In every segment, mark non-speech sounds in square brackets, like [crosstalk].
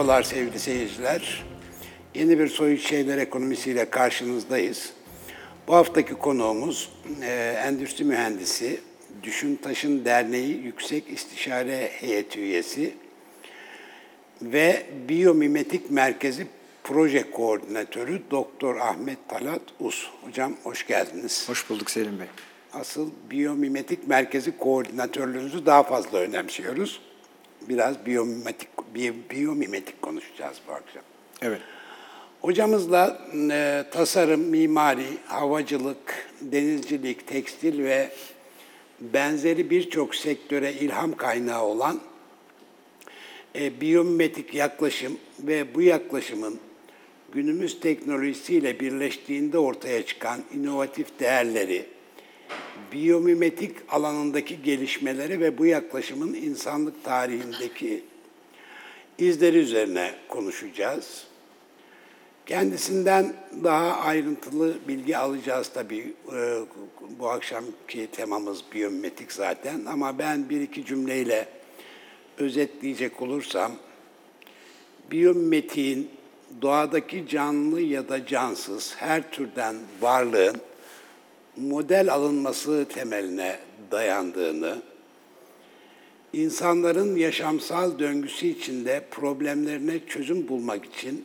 Merhabalar sevgili seyirciler. Yeni bir Soyut Şeyler Ekonomisiyle karşınızdayız. Bu haftaki konuğumuz e, endüstri mühendisi, Düşün Taşın Derneği Yüksek İstişare Heyeti üyesi ve Biyomimetik Merkezi Proje Koordinatörü Doktor Ahmet Talat Us. Hocam hoş geldiniz. Hoş bulduk Selim Bey. Asıl biyomimetik merkezi koordinatörlüğünüzü daha fazla önemsiyoruz. Biraz biyomimetik, biyomimetik konuşacağız bu akşam. Evet. Hocamızla e, tasarım, mimari, havacılık, denizcilik, tekstil ve benzeri birçok sektöre ilham kaynağı olan e, biyomimetik yaklaşım ve bu yaklaşımın günümüz teknolojisiyle birleştiğinde ortaya çıkan inovatif değerleri, biyomimetik alanındaki gelişmeleri ve bu yaklaşımın insanlık tarihindeki izleri üzerine konuşacağız. Kendisinden daha ayrıntılı bilgi alacağız tabii. Ee, bu akşamki temamız biyomimetik zaten ama ben bir iki cümleyle özetleyecek olursam, biyomimetiğin doğadaki canlı ya da cansız her türden varlığın model alınması temeline dayandığını, insanların yaşamsal döngüsü içinde problemlerine çözüm bulmak için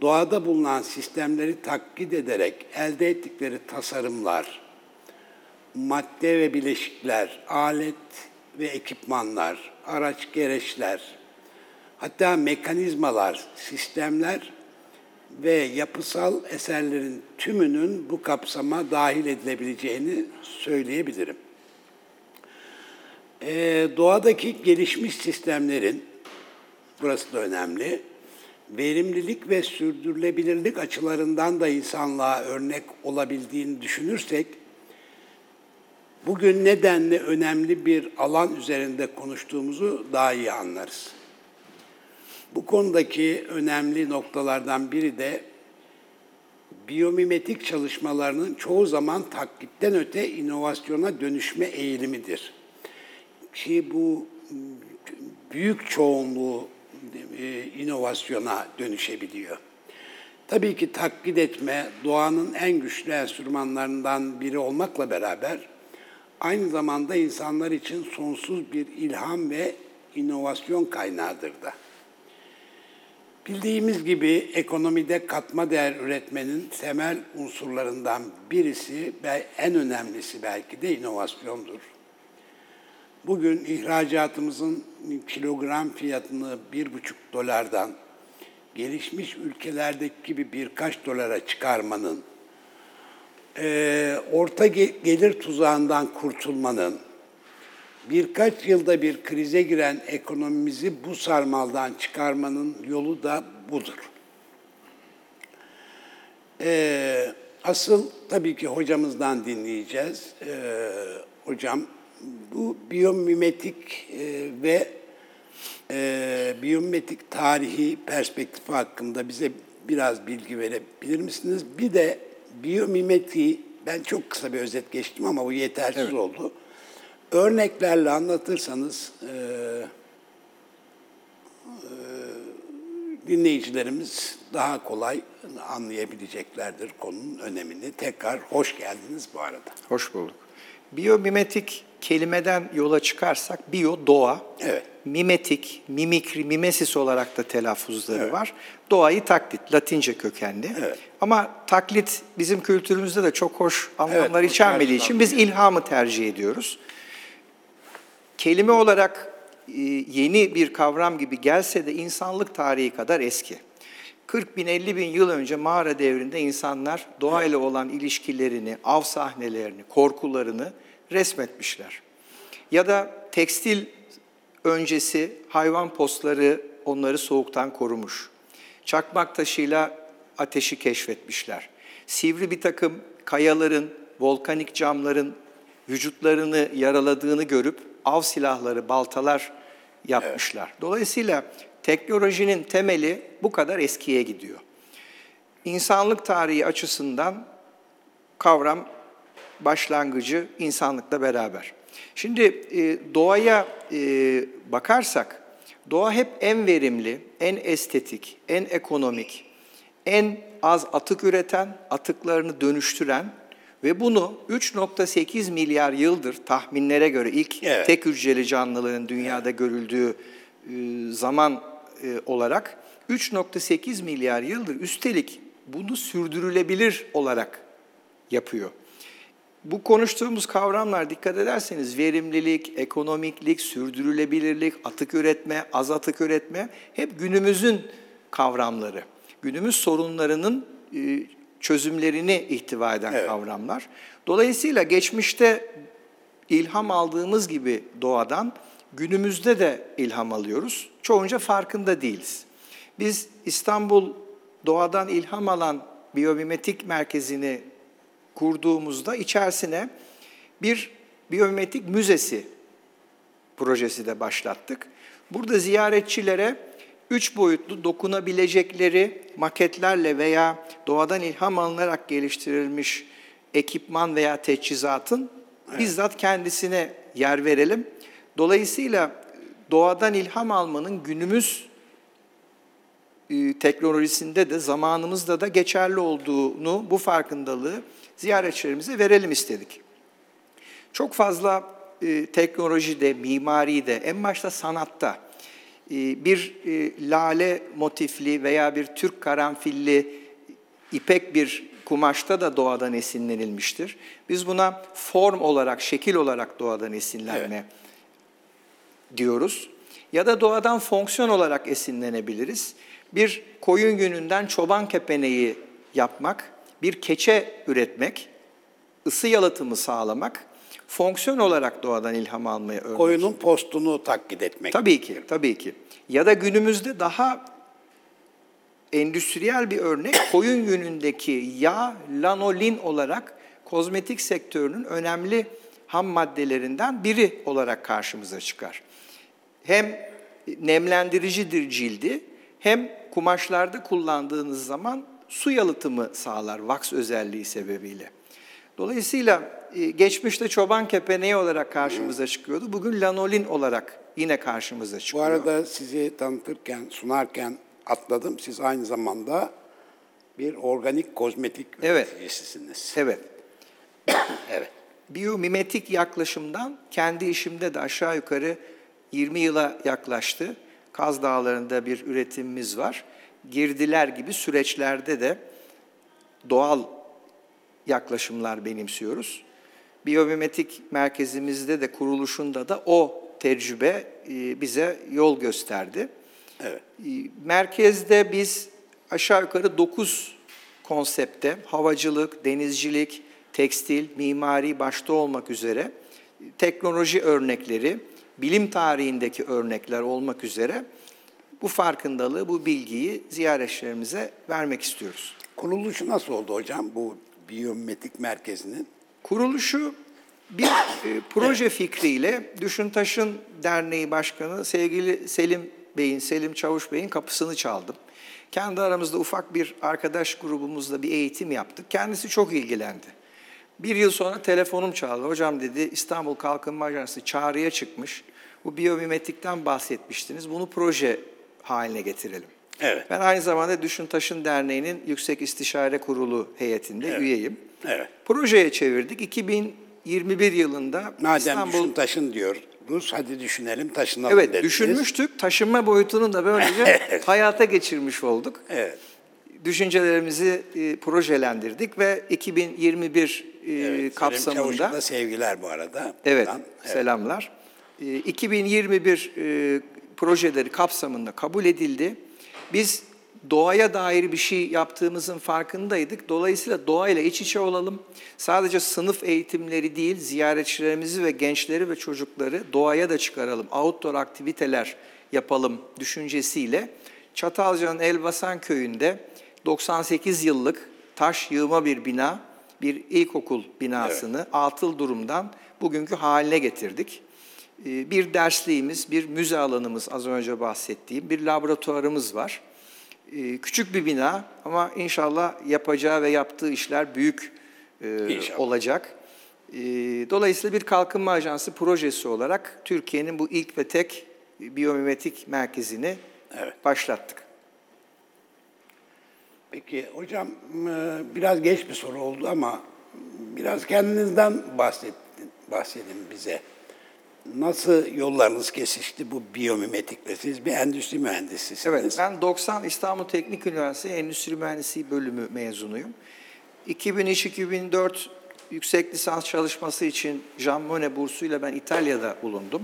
doğada bulunan sistemleri taklit ederek elde ettikleri tasarımlar, madde ve bileşikler, alet ve ekipmanlar, araç gereçler, hatta mekanizmalar, sistemler ve yapısal eserlerin tümünün bu kapsama dahil edilebileceğini söyleyebilirim. Ee, doğadaki gelişmiş sistemlerin, burası da önemli, verimlilik ve sürdürülebilirlik açılarından da insanlığa örnek olabildiğini düşünürsek, bugün nedenli önemli bir alan üzerinde konuştuğumuzu daha iyi anlarız. Bu konudaki önemli noktalardan biri de biyomimetik çalışmalarının çoğu zaman taklitten öte inovasyona dönüşme eğilimidir. Ki bu büyük çoğunluğu e, inovasyona dönüşebiliyor. Tabii ki taklit etme doğanın en güçlü enstrümanlarından biri olmakla beraber aynı zamanda insanlar için sonsuz bir ilham ve inovasyon kaynağıdır da. Bildiğimiz gibi ekonomide katma değer üretmenin temel unsurlarından birisi ve en önemlisi belki de inovasyondur. Bugün ihracatımızın kilogram fiyatını bir buçuk dolardan gelişmiş ülkelerdeki gibi birkaç dolara çıkarmanın, e, orta gelir tuzağından kurtulmanın, birkaç yılda bir krize giren ekonomimizi bu sarmaldan çıkarmanın yolu da budur. Ee, asıl tabii ki hocamızdan dinleyeceğiz. Ee, hocam bu biyomimetik e, ve e, biyomimetik tarihi perspektifi hakkında bize biraz bilgi verebilir misiniz? Bir de biyomimetiği ben çok kısa bir özet geçtim ama bu yetersiz evet. oldu örneklerle anlatırsanız e, e, dinleyicilerimiz daha kolay anlayabileceklerdir konunun önemini. Tekrar hoş geldiniz bu arada. Hoş bulduk. Biyomimetik kelimeden yola çıkarsak biyo doğa, evet. mimetik, mimikri, mimesis olarak da telaffuzları evet. var. Doğayı taklit, Latince kökenli. Evet. Ama taklit bizim kültürümüzde de çok hoş anlamlar evet, içermediği için biz ilhamı tercih ediyoruz kelime olarak e, yeni bir kavram gibi gelse de insanlık tarihi kadar eski. 40 bin 50 bin yıl önce mağara devrinde insanlar doğayla olan ilişkilerini, av sahnelerini, korkularını resmetmişler. Ya da tekstil öncesi hayvan postları onları soğuktan korumuş. Çakmak taşıyla ateşi keşfetmişler. Sivri bir takım kayaların, volkanik camların vücutlarını yaraladığını görüp av silahları, baltalar yapmışlar. Evet. Dolayısıyla teknolojinin temeli bu kadar eskiye gidiyor. İnsanlık tarihi açısından kavram başlangıcı insanlıkla beraber. Şimdi e, doğaya e, bakarsak, Doğa hep en verimli, en estetik, en ekonomik, en az atık üreten, atıklarını dönüştüren ve bunu 3.8 milyar yıldır tahminlere göre ilk Evet. tek hücreli canlılığın dünyada görüldüğü e, zaman olarak 3.8 milyar yıldır üstelik bunu sürdürülebilir olarak yapıyor. Bu konuştuğumuz kavramlar dikkat ederseniz verimlilik, ekonomiklik, sürdürülebilirlik, atık üretme, az atık üretme hep günümüzün kavramları. Günümüz sorunlarının e, çözümlerini ihtiva eden Evet. kavramlar. Dolayısıyla geçmişte ilham aldığımız gibi doğadan günümüzde de ilham alıyoruz. Çoğunca farkında değiliz. Biz İstanbul doğadan ilham alan biyomimetik merkezini kurduğumuzda içerisine bir biyomimetik müzesi projesi de başlattık. Burada ziyaretçilere üç boyutlu dokunabilecekleri maketlerle veya doğadan ilham alınarak geliştirilmiş ekipman veya teçhizatın bizzat kendisine yer verelim. Dolayısıyla doğadan ilham almanın günümüz e, teknolojisinde de zamanımızda da geçerli olduğunu, bu farkındalığı ziyaretçilerimize verelim istedik. Çok fazla e, teknolojide, mimaride, en başta sanatta e, bir e, lale motifli veya bir Türk karanfilli ipek bir kumaşta da doğadan esinlenilmiştir. Biz buna form olarak, şekil olarak doğadan esinlenme diyoruz. Ya da doğadan fonksiyon olarak esinlenebiliriz. Bir koyun gününden çoban kepeneği yapmak, bir keçe üretmek, ısı yalıtımı sağlamak, fonksiyon olarak doğadan ilham almaya örnek. Koyunun postunu taklit etmek. Tabii ki, tabii ki. Ya da günümüzde daha endüstriyel bir örnek [coughs] koyun yünündeki yağ lanolin olarak kozmetik sektörünün önemli ham maddelerinden biri olarak karşımıza çıkar. Hem nemlendiricidir cildi hem kumaşlarda kullandığınız zaman su yalıtımı sağlar vaks özelliği sebebiyle. Dolayısıyla e, geçmişte çoban kepeneği olarak karşımıza çıkıyordu. Bugün lanolin olarak yine karşımıza Bu çıkıyor. arada sizi tanıtırken, sunarken atladım. Siz aynı zamanda bir organik kozmetik Evet. üreticisiniz. Evet. [coughs] Evet. Biyomimetik yaklaşımdan kendi işimde de aşağı yukarı 20 yıla yaklaştı. Kaz Dağları'nda bir üretimimiz var. Girdiler gibi süreçlerde de doğal yaklaşımlar benimsiyoruz. Biyomimetik merkezimizde de kuruluşunda da o tecrübe e, bize yol gösterdi. Evet. E, Merkezde biz aşağı yukarı 9 konsepte havacılık, denizcilik, tekstil, mimari başta olmak üzere teknoloji örnekleri, bilim tarihindeki örnekler olmak üzere bu farkındalığı, bu bilgiyi ziyaretçilerimize vermek istiyoruz. Kuruluşu nasıl oldu hocam bu biyomimetik merkezinin? Kuruluşu bir e, proje fikriyle Düşün Taşın Derneği Başkanı sevgili Selim Bey'in, Selim Çavuş Bey'in kapısını çaldım. Kendi aramızda ufak bir arkadaş grubumuzla bir eğitim yaptık. Kendisi çok ilgilendi. Bir yıl sonra telefonum çaldı. Hocam dedi İstanbul Kalkınma Ajansı çağrıya çıkmış. Bu biyomimetikten bahsetmiştiniz. Bunu proje haline getirelim. Evet. Ben aynı zamanda Düşün Taşın Derneği'nin Yüksek İstişare Kurulu heyetinde üyeyim. Evet. Projeye çevirdik. 2021 yılında Madem İstanbul düşün taşın diyoruz, hadi düşünelim taşınalım Evet, dediniz. düşünmüştük. Taşınma boyutunu da böylece [laughs] hayata geçirmiş olduk. Evet. Düşüncelerimizi e, projelendirdik ve 2021 e, evet. Kapsamında sevgiler bu arada. Evet, Buradan. selamlar. Ee, 2021 e, projeleri kapsamında kabul edildi. Biz doğaya dair bir şey yaptığımızın farkındaydık. Dolayısıyla doğayla iç içe olalım. Sadece sınıf eğitimleri değil, ziyaretçilerimizi ve gençleri ve çocukları doğaya da çıkaralım. Outdoor aktiviteler yapalım düşüncesiyle Çatalca'nın Elbasan köyünde 98 yıllık taş yığma bir bina, bir ilkokul binasını atıl durumdan bugünkü haline getirdik. Ee, Bir dersliğimiz, bir müze alanımız az önce bahsettiğim, bir laboratuvarımız var. Ee, Küçük bir bina ama inşallah yapacağı ve yaptığı işler büyük e, İnşallah. olacak. Ee, Dolayısıyla bir kalkınma ajansı projesi olarak Türkiye'nin bu ilk ve tek biyomimetik merkezini Evet. başlattık. Peki hocam e, biraz geç bir soru oldu ama biraz kendinizden bahsedin, bahsedin bize. Nasıl yollarınız kesişti bu biyomimetikle? Siz bir endüstri mühendisisiniz. Evet, ben 90 İstanbul Teknik Üniversitesi Endüstri Mühendisliği bölümü mezunuyum. 2003-2004 yüksek lisans çalışması için Jean Monnet bursuyla ben İtalya'da bulundum.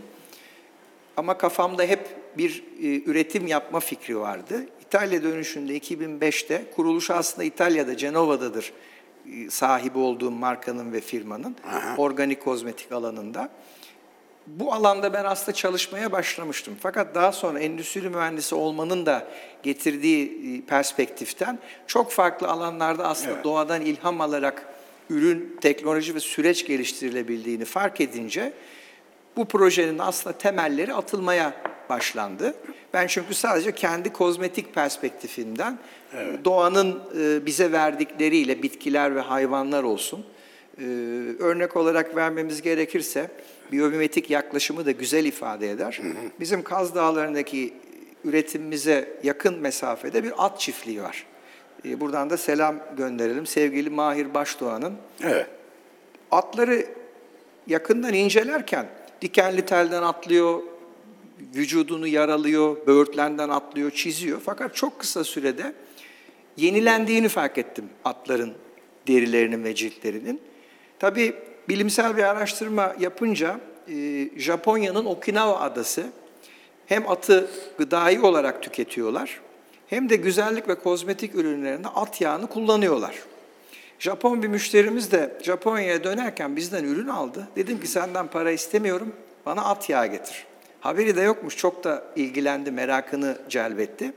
Ama kafamda hep bir e, üretim yapma fikri vardı. İtalya dönüşünde 2005'te kuruluş aslında İtalya'da, Cenova'dadır e, sahibi olduğum markanın ve firmanın organik kozmetik alanında. Bu alanda ben aslında çalışmaya başlamıştım. Fakat daha sonra endüstri mühendisi olmanın da getirdiği e, perspektiften çok farklı alanlarda aslında Evet. doğadan ilham alarak ürün, teknoloji ve süreç geliştirilebildiğini fark edince bu projenin aslında temelleri atılmaya başlandı. Ben çünkü sadece kendi kozmetik perspektifimden doğanın e, bize verdikleriyle bitkiler ve hayvanlar olsun ee, örnek olarak vermemiz gerekirse biyomimetik yaklaşımı da güzel ifade eder. Bizim Kaz Dağları'ndaki üretimimize yakın mesafede bir at çiftliği var. Ee, buradan da selam gönderelim sevgili Mahir Başdoğan'ın. Evet. Atları yakından incelerken dikenli telden atlıyor, vücudunu yaralıyor, böğürtlenden atlıyor, çiziyor. Fakat çok kısa sürede yenilendiğini fark ettim atların derilerinin ve ciltlerinin. Tabii bilimsel bir araştırma yapınca e, Japonya'nın Okinawa adası hem atı gıdai olarak tüketiyorlar hem de güzellik ve kozmetik ürünlerinde at yağını kullanıyorlar. Japon bir müşterimiz de Japonya'ya dönerken bizden ürün aldı. Dedim ki senden para istemiyorum, bana at yağı getir. Haberi de yokmuş, çok da ilgilendi, merakını celbetti.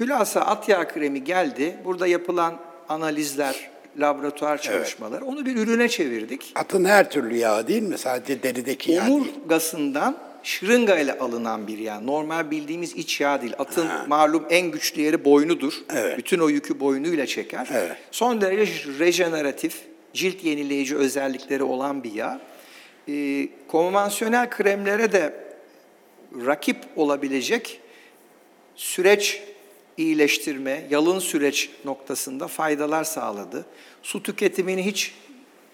Hülasa at yağı kremi geldi. Burada yapılan analizler, laboratuvar çalışmaları, onu bir ürüne çevirdik. Atın her türlü yağı değil mi? Sadece derideki yağ değil. Omurgasından şırınga ile alınan bir yağ. Normal bildiğimiz iç yağ değil. Atın malum en güçlü yeri boynudur. Evet. Bütün o yükü boynuyla çeker. Evet. Son derece rejeneratif, cilt yenileyici özellikleri olan bir yağ. Ee, konvansiyonel kremlere de rakip olabilecek süreç iyileştirme, yalın süreç noktasında faydalar sağladı. Su tüketimini hiç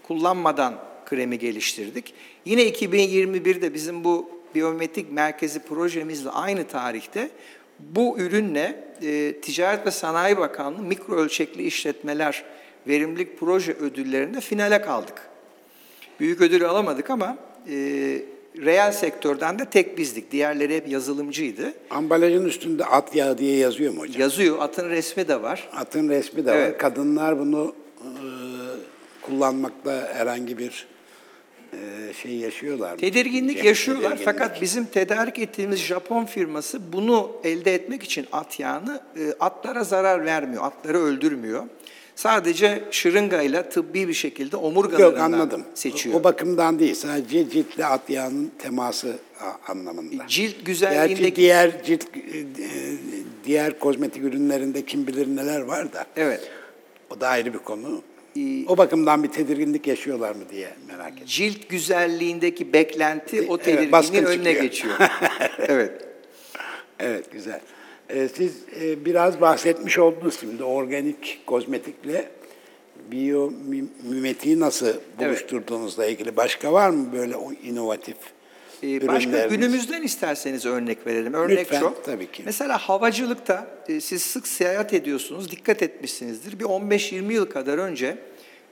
kullanmadan kremi geliştirdik. Yine 2021'de bizim bu biyometrik merkezi projemizle aynı tarihte bu ürünle e, Ticaret ve Sanayi Bakanlığı mikro ölçekli işletmeler verimlilik proje ödüllerinde finale kaldık. Büyük ödül alamadık ama e, reel sektörden de tek bizdik. Diğerleri hep yazılımcıydı. Ambalajın üstünde at yağı diye yazıyor mu hocam? Yazıyor, atın resmi de var. Atın resmi de var. Evet. Kadınlar bunu e, kullanmakta herhangi bir e, şey yaşıyorlar mı? Tedirginlik Ce- yaşıyorlar tedirginlik. fakat bizim tedarik ettiğimiz Japon firması bunu elde etmek için at yağını e, atlara zarar vermiyor, atları öldürmüyor. Sadece şırıngayla tıbbi bir şekilde Yok omurgalarından anladım. seçiyor. O bakımdan değil. Sadece ciltle at yağının teması anlamında. Cilt Gerçi güzelliğindeki... diğer cilt e, diğer kozmetik ürünlerinde kim bilir neler var da. Evet. O da ayrı bir konu. O bakımdan bir tedirginlik yaşıyorlar mı diye merak ettim. Cilt güzelliğindeki beklenti o Evet, tedirginliğin baskın önüne çıkıyor. geçiyor. [laughs] evet. Evet güzel. Ee, siz e, biraz bahsetmiş oldunuz şimdi organik kozmetikle biyomimetiği nasıl buluşturduğunuzla ilgili. Başka var mı böyle o inovatif Ee, Başka günümüzden isterseniz örnek verelim. Örnek Lütfen, çok. tabii ki. Mesela havacılıkta e, siz sık seyahat ediyorsunuz, dikkat etmişsinizdir. Bir 15-20 yıl kadar önce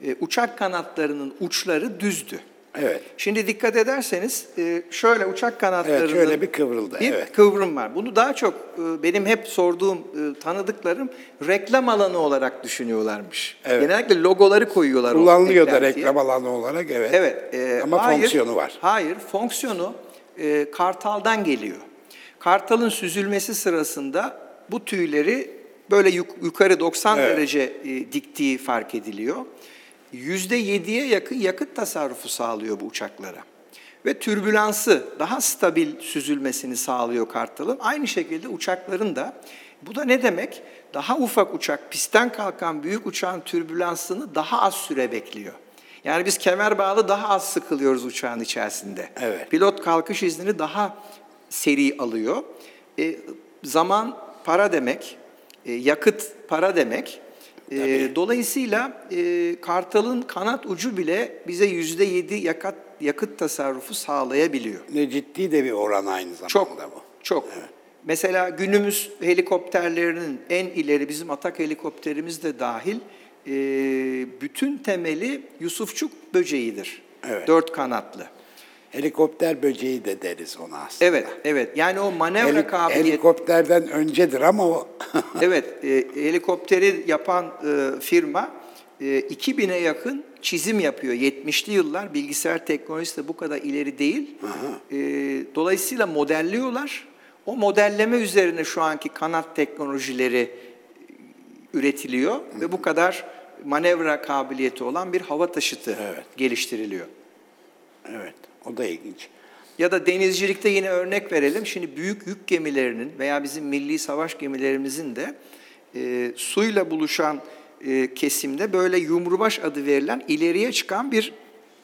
e, uçak kanatlarının uçları düzdü. Evet. Şimdi dikkat ederseniz e, şöyle uçak kanatlarının Evet, şöyle bir kıvrıldı, Bir evet. kıvrım var. Bunu daha çok e, benim hep sorduğum e, tanıdıklarım reklam alanı olarak düşünüyorlarmış. Evet. Genellikle logoları koyuyorlar. Kullanılıyor da reklam alanı olarak evet. Evet. e, Ama hayır, fonksiyonu var. Hayır, fonksiyonu e, kartaldan geliyor. Kartalın süzülmesi sırasında bu tüyleri böyle yuk- yukarı 90 Evet. derece e, diktiği fark ediliyor. %7'ye yakın yakıt tasarrufu sağlıyor bu uçaklara. Ve türbülansı daha stabil süzülmesini sağlıyor kartalın. Aynı şekilde uçakların da bu da ne demek? Daha ufak uçak, pistten kalkan büyük uçağın türbülansını daha az süre bekliyor. Yani biz kemer bağlı daha az sıkılıyoruz uçağın içerisinde. Evet. Pilot kalkış iznini daha seri alıyor. E, zaman para demek, e, yakıt para demek. E, dolayısıyla e, Kartal'ın kanat ucu bile bize yüzde yedi yakıt, yakıt tasarrufu sağlayabiliyor. Ne ciddi de bir oran aynı zamanda Çok, bu. çok. Mesela günümüz helikopterlerinin en ileri bizim atak helikopterimiz de dahil e, bütün temeli Yusufçuk böceğidir. Evet. Dört kanatlı. Helikopter böceği de deriz ona aslında. Evet, evet. Yani o manevra Heli- kabiliyeti. helikopterden öncedir ama o [laughs] evet, e, helikopteri yapan e, firma e, 2000'e yakın çizim yapıyor. 70'li yıllar bilgisayar teknolojisi de bu kadar ileri değil. E, dolayısıyla modelliyorlar. O modelleme üzerine şu anki kanat teknolojileri üretiliyor ve bu kadar manevra kabiliyeti olan bir hava taşıtı Evet. geliştiriliyor. evet o da ilginç. Ya da denizcilikte yine örnek verelim. Şimdi büyük yük gemilerinin veya bizim milli savaş gemilerimizin de e, suyla buluşan e, kesimde böyle yumrubaş adı verilen ileriye çıkan bir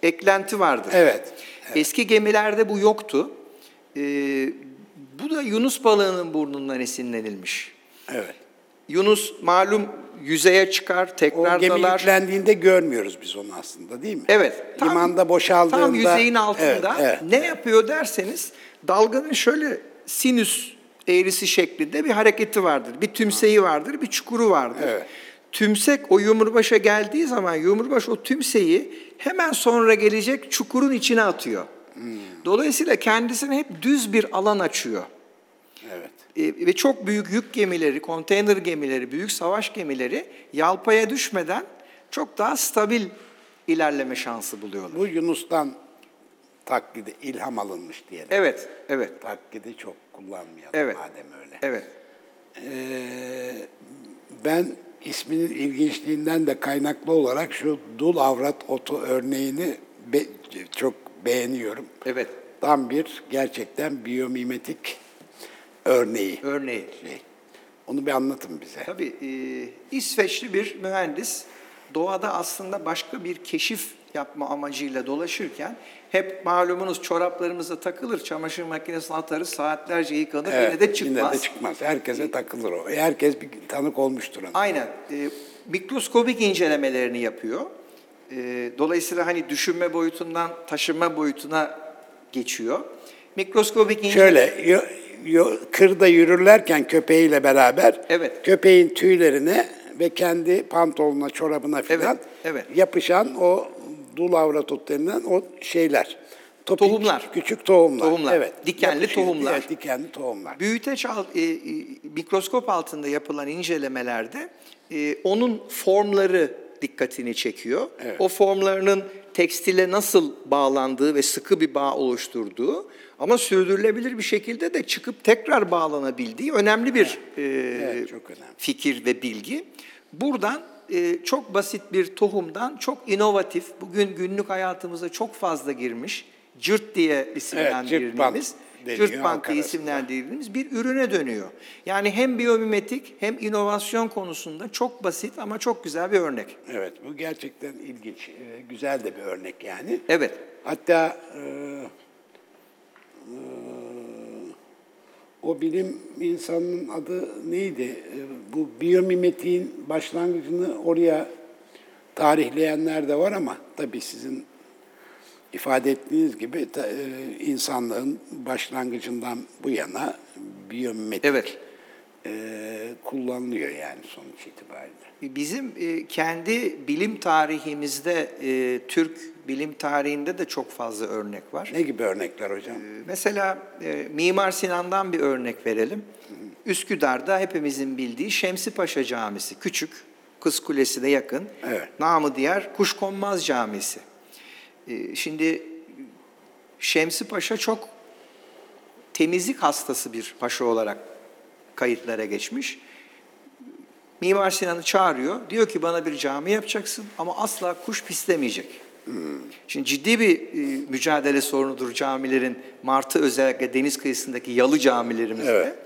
eklenti vardır. Evet. Eski gemilerde bu yoktu. E, bu da Yunus balığının burnundan esinlenilmiş. Evet. Yunus malum yüzeye çıkar, O tekrar gemi dalar. yüklendiğinde görmüyoruz biz onu aslında değil mi? Evet. Limanda boşaldığında. Tam yüzeyin altında Evet, evet. ne yapıyor derseniz dalganın şöyle sinüs eğrisi şeklinde bir hareketi vardır. Bir tümseyi vardır, bir çukuru vardır. Evet. Tümsek o yumurbaşa geldiği zaman yumurbaş o tümseyi hemen sonra gelecek çukurun içine atıyor. Hmm. Dolayısıyla kendisine hep düz bir alan açıyor. E, ve çok büyük yük gemileri, konteyner gemileri, büyük savaş gemileri yalpaya düşmeden çok daha stabil ilerleme şansı buluyorlar. Bu Yunus'tan taklidi, ilham alınmış diyelim. Evet, evet, Taklidi çok kullanmayalım Evet. madem öyle. evet. Ee, ben isminin ilginçliğinden de kaynaklı olarak şu dul avrat otu örneğini be- çok beğeniyorum. Evet. Tam bir gerçekten biyomimetik örneği. Örneği. Onu bir anlatın bize. Tabii e, İsveçli bir mühendis doğada aslında başka bir keşif yapma amacıyla dolaşırken hep malumunuz çoraplarımıza takılır, çamaşır makinesine atarız, saatlerce yıkanır, yine de çıkmaz. Yine de çıkmaz. Herkese takılır o. Herkes bir tanık olmuştur ona. Aynen. E, mikroskobik incelemelerini yapıyor. E, dolayısıyla hani düşünme boyutundan taşınma boyutuna geçiyor. Mikroskobik inceleme... Şöyle kırda yürürlerken köpeğiyle beraber Evet. köpeğin tüylerine ve kendi pantolonuna, çorabına filan Evet, evet. yapışan o dul avrat ot denilen o şeyler. Topik, Tohumlar. Küçük tohumlar. Tohumlar. Evet. Dikenli Yapışıyor. tohumlar. Evet, dikenli tohumlar. Büyüteç al- e, e, mikroskop altında yapılan incelemelerde e, onun formları dikkatini çekiyor. Evet. O formlarının tekstile nasıl bağlandığı ve sıkı bir bağ oluşturduğu ama sürdürülebilir bir şekilde de çıkıp tekrar bağlanabildiği önemli bir e, Evet, çok önemli. fikir ve bilgi. Buradan e, çok basit bir tohumdan çok inovatif, bugün günlük hayatımıza çok fazla girmiş, cırt diye isimlendirdiğimiz, deniyor cırt diye arasında. isimlendirdiğimiz bir ürüne dönüyor. Yani hem biyomimetik hem inovasyon konusunda çok basit ama çok güzel bir örnek. Evet, bu gerçekten ilginç. e, Güzel de bir örnek yani. Evet, Hatta e, e, o bilim insanının adı neydi? E, bu biyomimetiğin başlangıcını oraya tarihleyenler de var ama tabii sizin ifade ettiğiniz gibi e, insanlığın başlangıcından bu yana biyomimetik Evet. E, kullanılıyor yani sonuç itibariyle. bizim e, kendi bilim tarihimizde, e, Türk bilim tarihinde de çok fazla örnek var. Ne gibi örnekler hocam? Mesela e, Mimar Sinan'dan bir örnek verelim. Üsküdar'da hepimizin bildiği Şemsi Paşa Camisi. Küçük, Kız Kulesi de yakın. Evet. Namı diğer Kuşkonmaz Camisi. E, şimdi Şemsi Paşa çok temizlik hastası bir paşa olarak kayıtlara geçmiş. Mimar Sinan'ı çağırıyor. Diyor ki bana bir cami yapacaksın ama asla kuş pislemeyecek. Şimdi ciddi bir e, mücadele sorunudur camilerin, Martı özellikle deniz kıyısındaki yalı camilerimizde. Evet.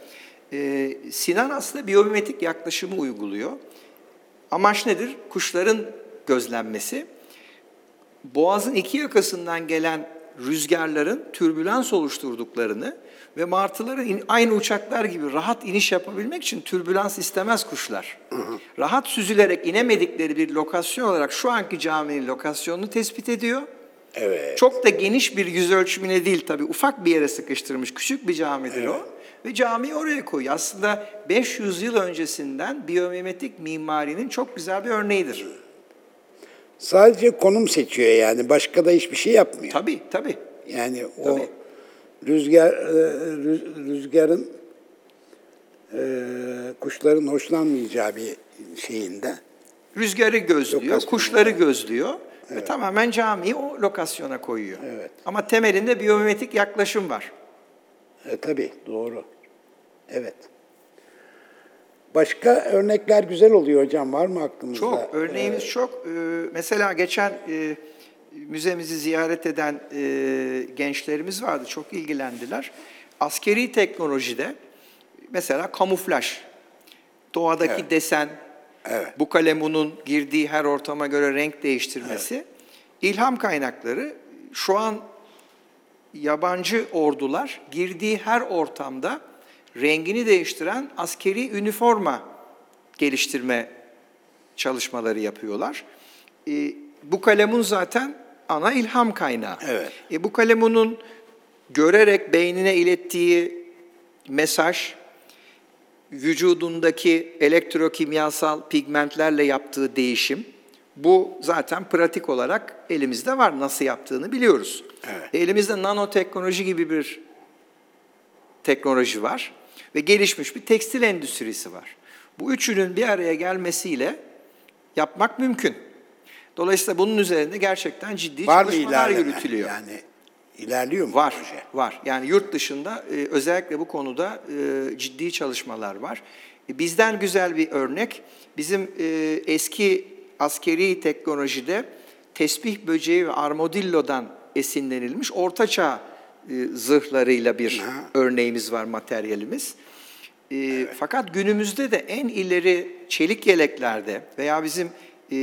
E, Sinan aslında biyomimetik yaklaşımı uyguluyor. Amaç nedir? Kuşların gözlenmesi. Boğazın iki yakasından gelen rüzgarların türbülans oluşturduklarını ve martıların in- aynı uçaklar gibi rahat iniş yapabilmek için türbülans istemez kuşlar. Rahat süzülerek inemedikleri bir lokasyon olarak şu anki caminin lokasyonunu tespit ediyor. Evet. Çok da geniş bir yüz ölçümüne değil tabii ufak bir yere sıkıştırmış küçük bir camidir o. Ve camiyi oraya koyuyor. Aslında 500 yıl öncesinden biyomimetik mimarinin çok güzel bir örneğidir. Sadece konum seçiyor yani. Başka da hiçbir şey yapmıyor. Tabii tabii. Yani o Tabii. Rüzgar e, rüz- rüzgarın e, kuşların hoşlanmayacağı bir şeyinde. Rüzgarı gözlüyor, Lokasyon, kuşları gözlüyor ve tamamen camiyi o lokasyona koyuyor. Evet. Ama temelinde biyomimetik yaklaşım var. E, tabii doğru. Evet. Başka örnekler güzel oluyor hocam. Var mı aklınızda? Çok, örneğimiz çok. Ee, mesela geçen e, müzemizi ziyaret eden e, gençlerimiz vardı, çok ilgilendiler. Askeri teknolojide mesela kamuflaj, doğadaki Evet. desen, Evet. bu kalemunun girdiği her ortama göre renk değiştirmesi, ilham kaynakları şu an yabancı ordular girdiği her ortamda rengini değiştiren askeri üniforma geliştirme çalışmaları yapıyorlar. E, bu kalemun zaten ana ilham kaynağı. Evet. E, bu kalemunun görerek beynine ilettiği mesaj, vücudundaki elektrokimyasal pigmentlerle yaptığı değişim, bu zaten pratik olarak elimizde var. Nasıl yaptığını biliyoruz. Evet. Elimizde nanoteknoloji gibi bir teknoloji var ve gelişmiş bir tekstil endüstrisi var. Bu üçünün bir araya gelmesiyle yapmak mümkün. Dolayısıyla bunun üzerinde gerçekten ciddi Var çalışmalar yürütülüyor. Yani ilerliyor mu Var, proje? var. Yani yurt dışında e, özellikle bu konuda e, ciddi çalışmalar var. E, bizden güzel bir örnek, bizim e, eski askeri teknolojide tesbih böceği ve armadillodan esinlenilmiş ortaçağ e, zırhlarıyla bir örneğimiz var, materyalimiz. E, Fakat günümüzde de en ileri çelik yeleklerde veya bizim e,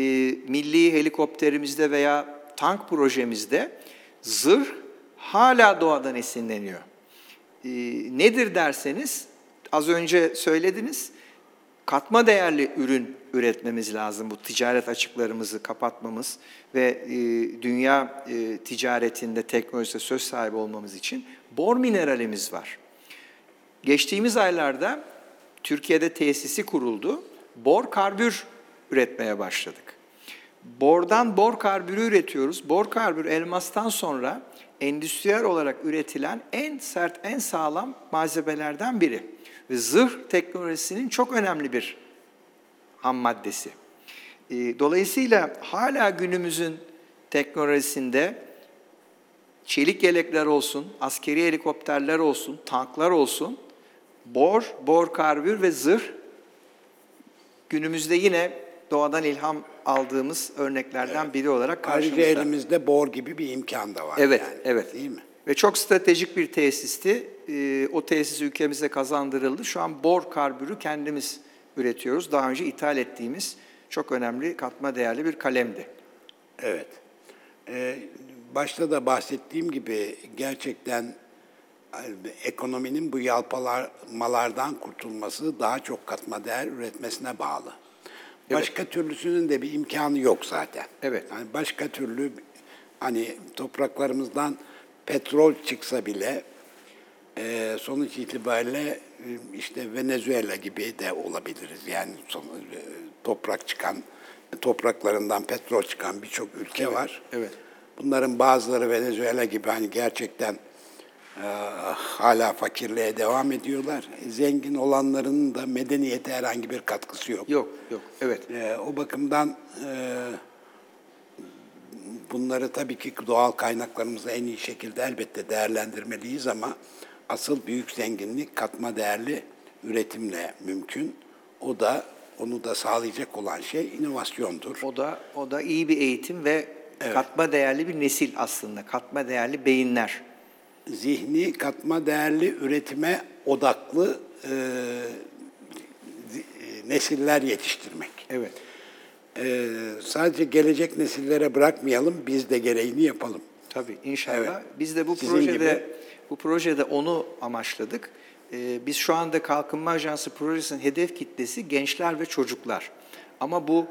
milli helikopterimizde veya tank projemizde zırh hala doğadan esinleniyor. E, nedir derseniz, az önce söylediniz, katma değerli ürün üretmemiz lazım. Bu ticaret açıklarımızı kapatmamız ve e, dünya e, ticaretinde, teknolojisinde söz sahibi olmamız için bor mineralimiz var. Geçtiğimiz aylarda Türkiye'de tesisi kuruldu. Bor karbür üretmeye başladık. Bordan bor karbürü üretiyoruz. Bor karbür elmastan sonra endüstriyel olarak üretilen en sert, en sağlam malzemelerden biri. Ve zırh teknolojisinin çok önemli bir ham maddesi. E, Dolayısıyla hala günümüzün teknolojisinde çelik yelekler olsun, askeri helikopterler olsun, tanklar olsun, bor, bor karbür ve zırh günümüzde yine doğadan ilham aldığımız örneklerden biri olarak Ayrıca karşımızda. elimizde bor gibi bir imkan da var. Evet, yani, evet. Değil mi? Ve çok stratejik bir tesisti. Ee, o tesis ülkemize kazandırıldı. Şu an bor karbürü kendimiz üretiyoruz. Daha önce ithal ettiğimiz çok önemli katma değerli bir kalemdi. Evet. Ee, başta da bahsettiğim gibi gerçekten e, ekonominin bu yalpalamalardan kurtulması daha çok katma değer üretmesine bağlı. Başka türlüsünün de bir imkanı yok zaten. Evet. Yani başka türlü hani topraklarımızdan petrol çıksa bile e, sonuç itibariyle e, işte Venezuela gibi de olabiliriz. Yani son, e, toprak çıkan, topraklarından petrol çıkan birçok ülke var. evet. Bunların bazıları Venezuela gibi hani gerçekten hala fakirliğe devam ediyorlar. Zengin olanların da medeniyete herhangi bir katkısı yok. Yok, yok. Evet. E, o bakımdan e, bunları tabii ki doğal kaynaklarımızı en iyi şekilde elbette değerlendirmeliyiz ama asıl büyük zenginlik katma değerli üretimle mümkün. O da onu da sağlayacak olan şey inovasyondur. O da o da iyi bir eğitim ve katma değerli bir nesil aslında. Katma değerli beyinler. Zihni katma değerli üretime odaklı e, zi- nesiller yetiştirmek. Evet. E, sadece gelecek nesillere bırakmayalım, biz de gereğini yapalım. Tabii inşallah. Evet. Biz de bu Sizin projede gibi. bu projede onu amaçladık. Ee, biz şu anda Kalkınma Ajansı projesinin hedef kitlesi gençler ve çocuklar. Ama bu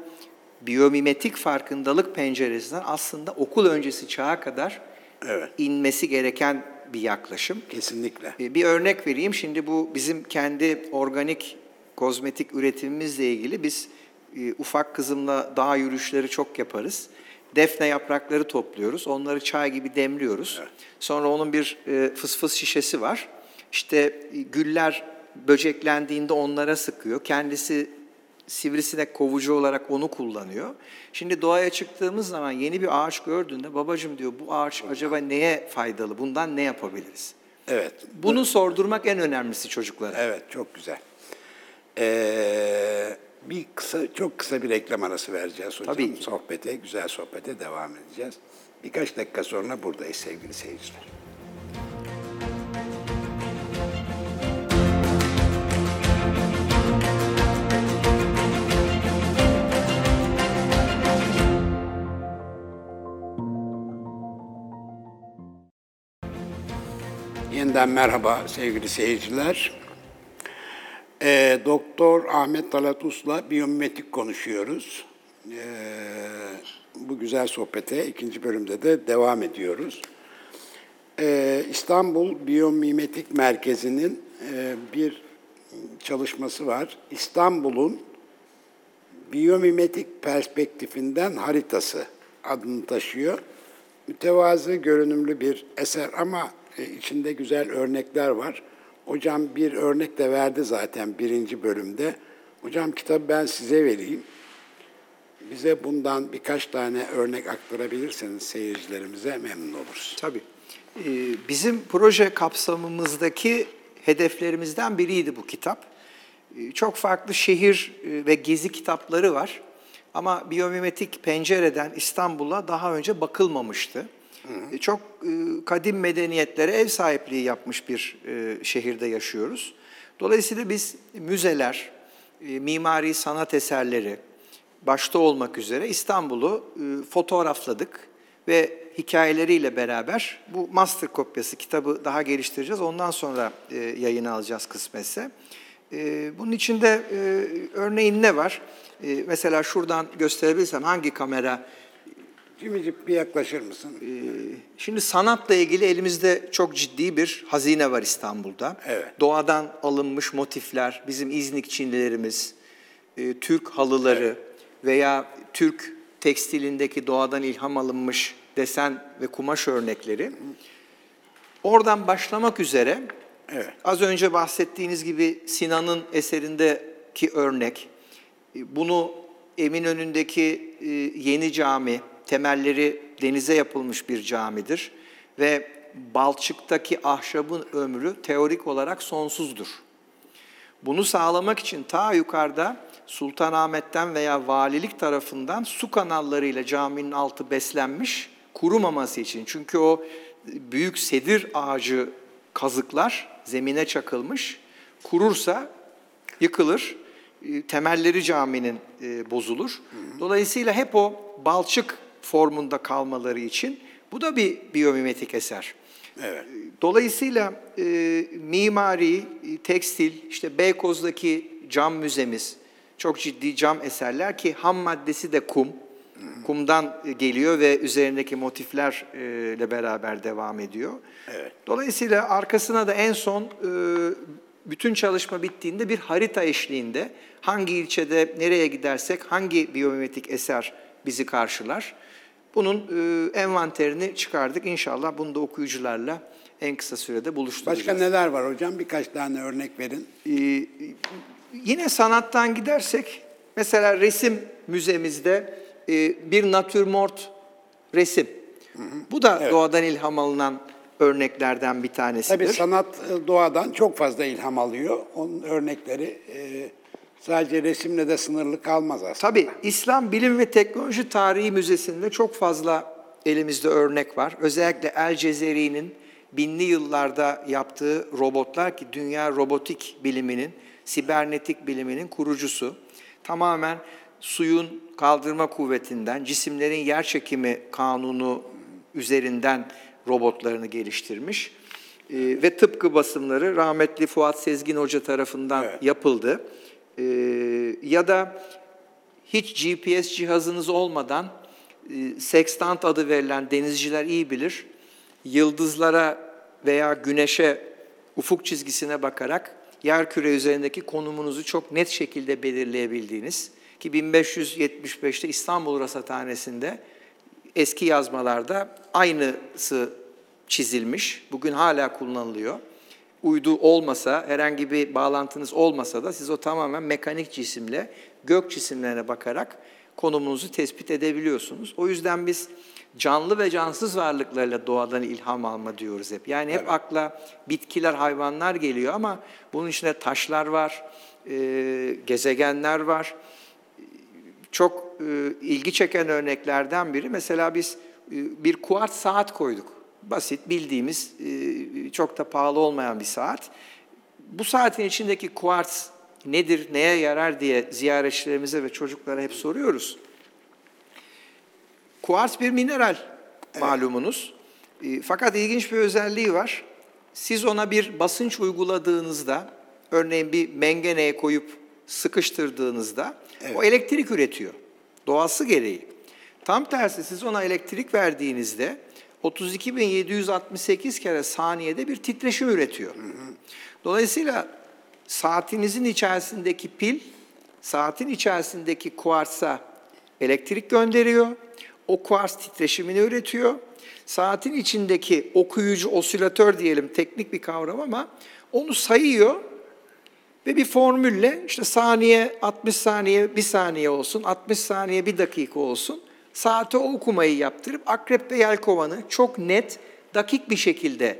biyomimetik farkındalık penceresinden aslında okul öncesi çağa kadar Evet. inmesi gereken bir yaklaşım. Kesinlikle. Bir örnek vereyim. Şimdi bu bizim kendi organik kozmetik üretimimizle ilgili biz e, ufak kızımla dağ yürüyüşleri çok yaparız. Defne yaprakları topluyoruz. Onları çay gibi demliyoruz. Sonra onun bir e, fısfıs şişesi var. İşte e, güller böceklendiğinde onlara sıkıyor. Kendisi sivrisinek kovucu olarak onu kullanıyor. Şimdi doğaya çıktığımız zaman yeni bir ağaç gördüğünde babacım diyor bu ağaç acaba neye faydalı? Bundan ne yapabiliriz? Evet. Bunu sordurmak en önemlisi çocuklara. Evet, çok güzel. Ee, bir kısa, çok kısa bir reklam arası vereceğiz hocam. Tabii. Sohbete, güzel sohbete devam edeceğiz. Birkaç dakika sonra buradayız sevgili seyirciler. Yeniden merhaba sevgili seyirciler. Ee, Doktor Ahmet Talat Us'la biyomimetik konuşuyoruz. Ee, bu güzel sohbete ikinci bölümde de devam ediyoruz. Ee, İstanbul Biyomimetik Merkezi'nin e, bir çalışması var. İstanbul'un biyomimetik perspektifinden haritası adını taşıyor. Mütevazı görünümlü bir eser ama e, içinde güzel örnekler var. Hocam bir örnek de verdi zaten birinci bölümde. Hocam kitabı ben size vereyim. Bize bundan birkaç tane örnek aktarabilirseniz seyircilerimize memnun oluruz. Tabii. Ee, Bizim proje kapsamımızdaki hedeflerimizden biriydi bu kitap. Ee, Çok farklı şehir e, ve gezi kitapları var. Ama biyomimetik pencereden İstanbul'a daha önce bakılmamıştı. E, Çok e, kadim medeniyetlere ev sahipliği yapmış bir e, şehirde yaşıyoruz. Dolayısıyla biz müzeler, e, mimari sanat eserleri başta olmak üzere İstanbul'u fotoğrafladık ve hikayeleriyle beraber bu master kopyası kitabı daha geliştireceğiz. Ondan sonra yayına alacağız kısmetse. Bunun içinde örneğin ne var? Mesela şuradan gösterebilirsem hangi kamera Cimicik bir yaklaşır mısın? Şimdi sanatla ilgili elimizde çok ciddi bir hazine var İstanbul'da. Evet. Doğadan alınmış motifler, bizim İznik Çinlilerimiz, e, Türk halıları veya Türk tekstilindeki doğadan ilham alınmış desen ve kumaş örnekleri. Oradan başlamak üzere Evet. az önce bahsettiğiniz gibi Sinan'ın eserindeki örnek, e, bunu Eminönü'ndeki e, yeni cami, temelleri denize yapılmış bir camidir ve Balçık'taki ahşabın ömrü teorik olarak sonsuzdur. Bunu sağlamak için ta yukarıda Sultanahmet'ten veya valilik tarafından su kanallarıyla caminin altı beslenmiş kurumaması için. Çünkü o büyük sedir ağacı kazıklar zemine çakılmış. Kurursa yıkılır. E, Temelleri caminin e, bozulur. Dolayısıyla hep o balçık formunda kalmaları için bu da bir biyomimetik eser. Evet. Dolayısıyla e, mimari, e, tekstil, işte Beykoz'daki cam müzemiz, çok ciddi cam eserler ki ham maddesi de kum. Kumdan e, geliyor ve üzerindeki motiflerle beraber devam ediyor. Evet. Dolayısıyla arkasına da en son e, bütün çalışma bittiğinde bir harita eşliğinde hangi ilçede nereye gidersek hangi biyomimetik eser bizi karşılar. Bunun e, envanterini çıkardık. İnşallah bunu da okuyucularla en kısa sürede buluşturacağız. Başka neler var hocam? Birkaç tane örnek verin. Ee, yine sanattan gidersek, mesela resim müzemizde e, bir natürmort resim. Bu da Evet. doğadan ilham alınan örneklerden bir tanesidir. Tabii sanat e, doğadan çok fazla ilham alıyor. Onun örnekleri e, sadece resimle de sınırlı kalmaz aslında. Tabii İslam Bilim ve Teknoloji Tarihi Müzesi'nde çok fazla elimizde örnek var. Özellikle El Cezeri'nin binli yıllarda yaptığı robotlar ki dünya robotik biliminin, sibernetik biliminin kurucusu. Tamamen suyun kaldırma kuvvetinden, cisimlerin yer çekimi kanunu üzerinden robotlarını geliştirmiş. E, ve tıpkı basımları rahmetli Fuat Sezgin Hoca tarafından Evet. yapıldı. E, ya da hiç GPS cihazınız olmadan e, sextant adı verilen denizciler iyi bilir. Yıldızlara veya güneşe ufuk çizgisine bakarak yer küre üzerindeki konumunuzu çok net şekilde belirleyebildiğiniz ki 1575'te İstanbul Rasathanesi'nde eski yazmalarda aynısı çizilmiş. Bugün hala kullanılıyor. Uydu olmasa, herhangi bir bağlantınız olmasa da siz o tamamen mekanik cisimle, gök cisimlerine bakarak konumunuzu tespit edebiliyorsunuz. O yüzden biz canlı ve cansız varlıklarla doğadan ilham alma diyoruz hep. Yani hep akla bitkiler, hayvanlar geliyor ama bunun içinde taşlar var, e, gezegenler var çok e, ilgi çeken örneklerden biri. Mesela biz e, bir kuart saat koyduk. Basit, bildiğimiz, e, çok da pahalı olmayan bir saat. Bu saatin içindeki kuartz nedir, neye yarar diye ziyaretçilerimize ve çocuklara hep soruyoruz. Kuartz bir mineral malumunuz. E, Fakat ilginç bir özelliği var. Siz ona bir basınç uyguladığınızda, örneğin bir mengeneye koyup sıkıştırdığınızda o elektrik üretiyor. Doğası gereği. Tam tersi siz ona elektrik verdiğinizde 32.768 kere saniyede bir titreşim üretiyor. Dolayısıyla saatinizin içerisindeki pil, saatin içerisindeki kuarsa elektrik gönderiyor. O kuars titreşimini üretiyor. Saatin içindeki okuyucu, osilatör diyelim teknik bir kavram ama onu sayıyor ve bir formülle işte saniye 60 saniye 1 saniye olsun, 60 saniye 1 dakika olsun. Saate o okumayı yaptırıp akrep ve yelkovanı çok net, dakik bir şekilde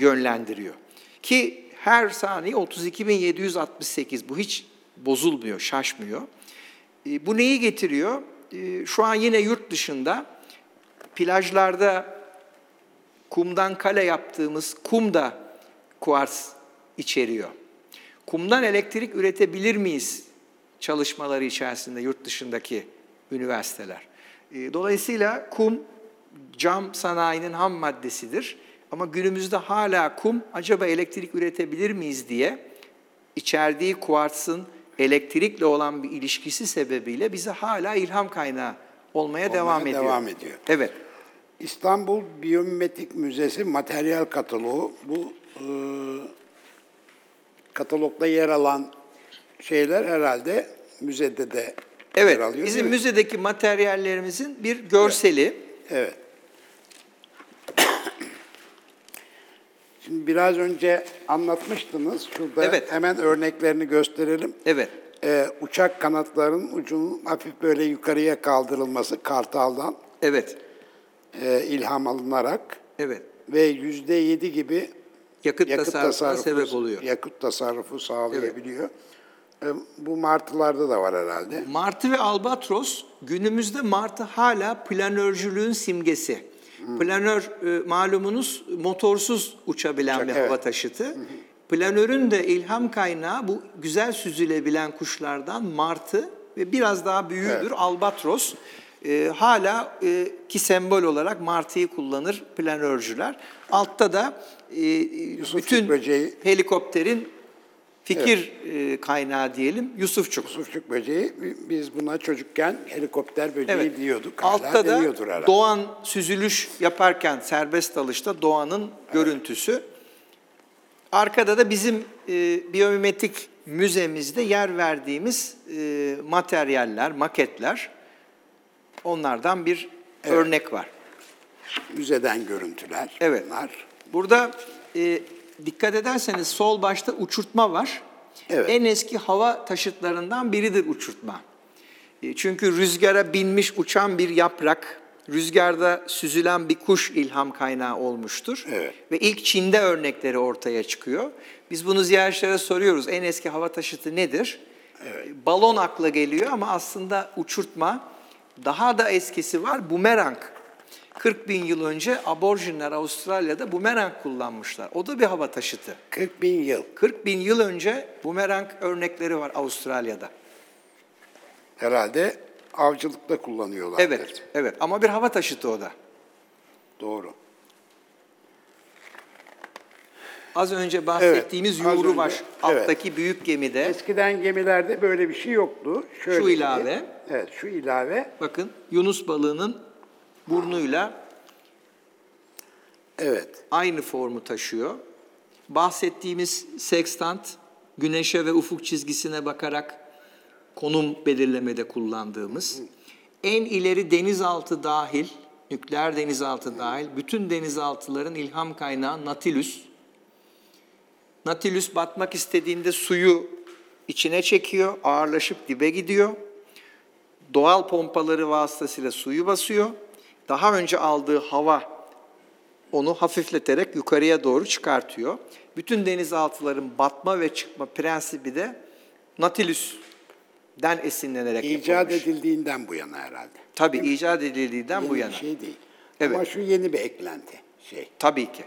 yönlendiriyor. Ki her saniye 32.768 bu hiç bozulmuyor, şaşmıyor. E, Bu neyi getiriyor? E, Şu an yine yurt dışında plajlarda kumdan kale yaptığımız kum da kuars içeriyor. Kumdan elektrik üretebilir miyiz çalışmaları içerisinde yurt dışındaki üniversiteler. E, Dolayısıyla kum cam sanayinin ham maddesidir. Ama günümüzde hala kum acaba elektrik üretebilir miyiz diye içerdiği kuartsın elektrikle olan bir ilişkisi sebebiyle bize hala ilham kaynağı olmaya, devam ediyor. devam ediyor. Evet. İstanbul Biyomimetik Müzesi materyal kataloğu. Bu e, katalogda yer alan şeyler herhalde müzede de Evet, alıyor. bizim müzedeki materyallerimizin bir görseli. Evet. Şimdi biraz önce anlatmıştınız. Şurada Evet. hemen örneklerini gösterelim. Evet. Ee, uçak kanatlarının ucunun hafif böyle yukarıya kaldırılması kartaldan Evet. e, ilham alınarak Evet. ve yüzde yedi gibi Yakıt, yakıt tasarrufu, sebep oluyor. yakıt tasarrufu sağlayabiliyor. E, bu martılarda da var herhalde. Martı ve albatros günümüzde martı hala planörcülüğün simgesi. Planör e, malumunuz motorsuz uçabilen Uçak, bir evet. hava taşıtı. Planörün de ilham kaynağı bu güzel süzülebilen kuşlardan martı ve biraz daha büyüğüdür albatros. E, hala e, ki sembol olarak martıyı kullanır planörcüler. Altta da e, bütün böceği. helikopterin fikir e, kaynağı diyelim Yusufçuk. Yusufçuk böceği, biz buna çocukken helikopter böceği Evet. diyorduk. Hala Altta da herhalde. Doğan süzülüş yaparken serbest dalışta Doğan'ın görüntüsü. Arkada da bizim e, biyomimetik müzemizde yer verdiğimiz e, materyaller, maketler. Onlardan bir örnek var. Müzeden görüntüler Evet. bunlar. Burada e, dikkat ederseniz sol başta uçurtma var. Evet. En eski hava taşıtlarından biridir uçurtma. E, çünkü rüzgara binmiş uçan bir yaprak, rüzgarda süzülen bir kuş ilham kaynağı olmuştur. Evet. Ve ilk Çin'de örnekleri ortaya çıkıyor. Biz bunu ziyaretçilere soruyoruz. En eski hava taşıtı nedir? E, Balon akla geliyor ama aslında uçurtma daha da eskisi var bumerang. 40 bin yıl önce aborjinler Avustralya'da bumerang kullanmışlar. O da bir hava taşıtı. 40 bin yıl 40 bin yıl önce bumerang örnekleri var Avustralya'da. herhalde avcılıkta kullanıyorlar. Evet, evet ama bir hava taşıtı o da. Doğru. Az önce bahsettiğimiz Evet, Yurubaş önce, evet. alttaki büyük gemide Eskiden gemilerde böyle bir şey yoktu. Şöyle Şu ilave. Evet, şu ilave. bakın Yunus balığının burnuyla Evet. aynı formu taşıyor. Bahsettiğimiz sextant güneşe ve ufuk çizgisine bakarak konum belirlemede kullandığımız en ileri denizaltı dahil, nükleer denizaltı dahil bütün denizaltıların ilham kaynağı Nautilus. Nautilus batmak istediğinde suyu içine çekiyor, ağırlaşıp dibe gidiyor. Doğal pompaları vasıtasıyla suyu basıyor. Daha önce aldığı hava onu hafifleterek yukarıya doğru çıkartıyor. Bütün denizaltıların batma ve çıkma prensibi de Nautilus'den esinlenerek İcat yapılmış. edildiğinden bu yana herhalde. Tabii icat edildiğinden Yeni bu bir yana. şey değil. Evet. Ama şu yeni bir eklenti. Şey. Tabii ki.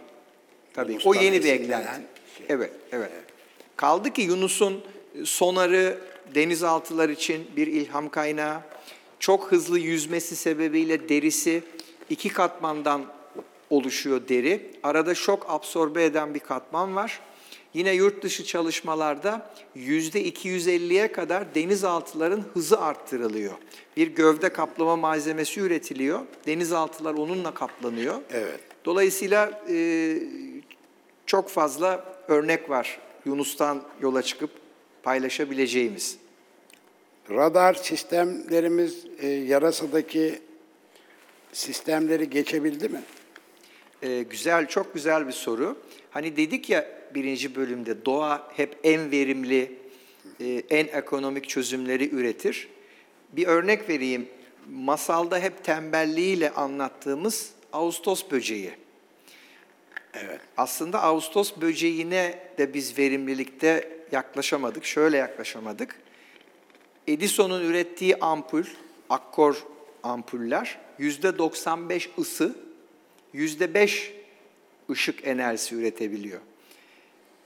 Tabii. Yunus'tan O yeni bir eklenti. şey. Evet, evet. Kaldı ki Yunus'un sonarı denizaltılar için bir ilham kaynağı. Çok hızlı yüzmesi sebebiyle derisi iki katmandan oluşuyor deri. Arada şok absorbe eden bir katman var. Yine yurt dışı çalışmalarda yüzde 250'ye kadar denizaltıların hızı arttırılıyor. Bir gövde kaplama malzemesi üretiliyor. Denizaltılar onunla kaplanıyor. Evet. Dolayısıyla e, çok fazla örnek var Yunus'tan yola çıkıp paylaşabileceğimiz. Radar sistemlerimiz e, yarasadaki sistemleri geçebildi mi? E, güzel, çok güzel bir soru. Hani dedik ya birinci bölümde doğa hep en verimli, e, en ekonomik çözümleri üretir. Bir örnek vereyim. Masalda hep tembelliğiyle anlattığımız Ağustos böceği. Evet. Aslında Ağustos böceğine de biz verimlilikte yaklaşamadık. Şöyle yaklaşamadık. Edison'un ürettiği ampul, akkor ampuller yüzde 95 ısı, yüzde 5 ışık enerjisi üretebiliyor.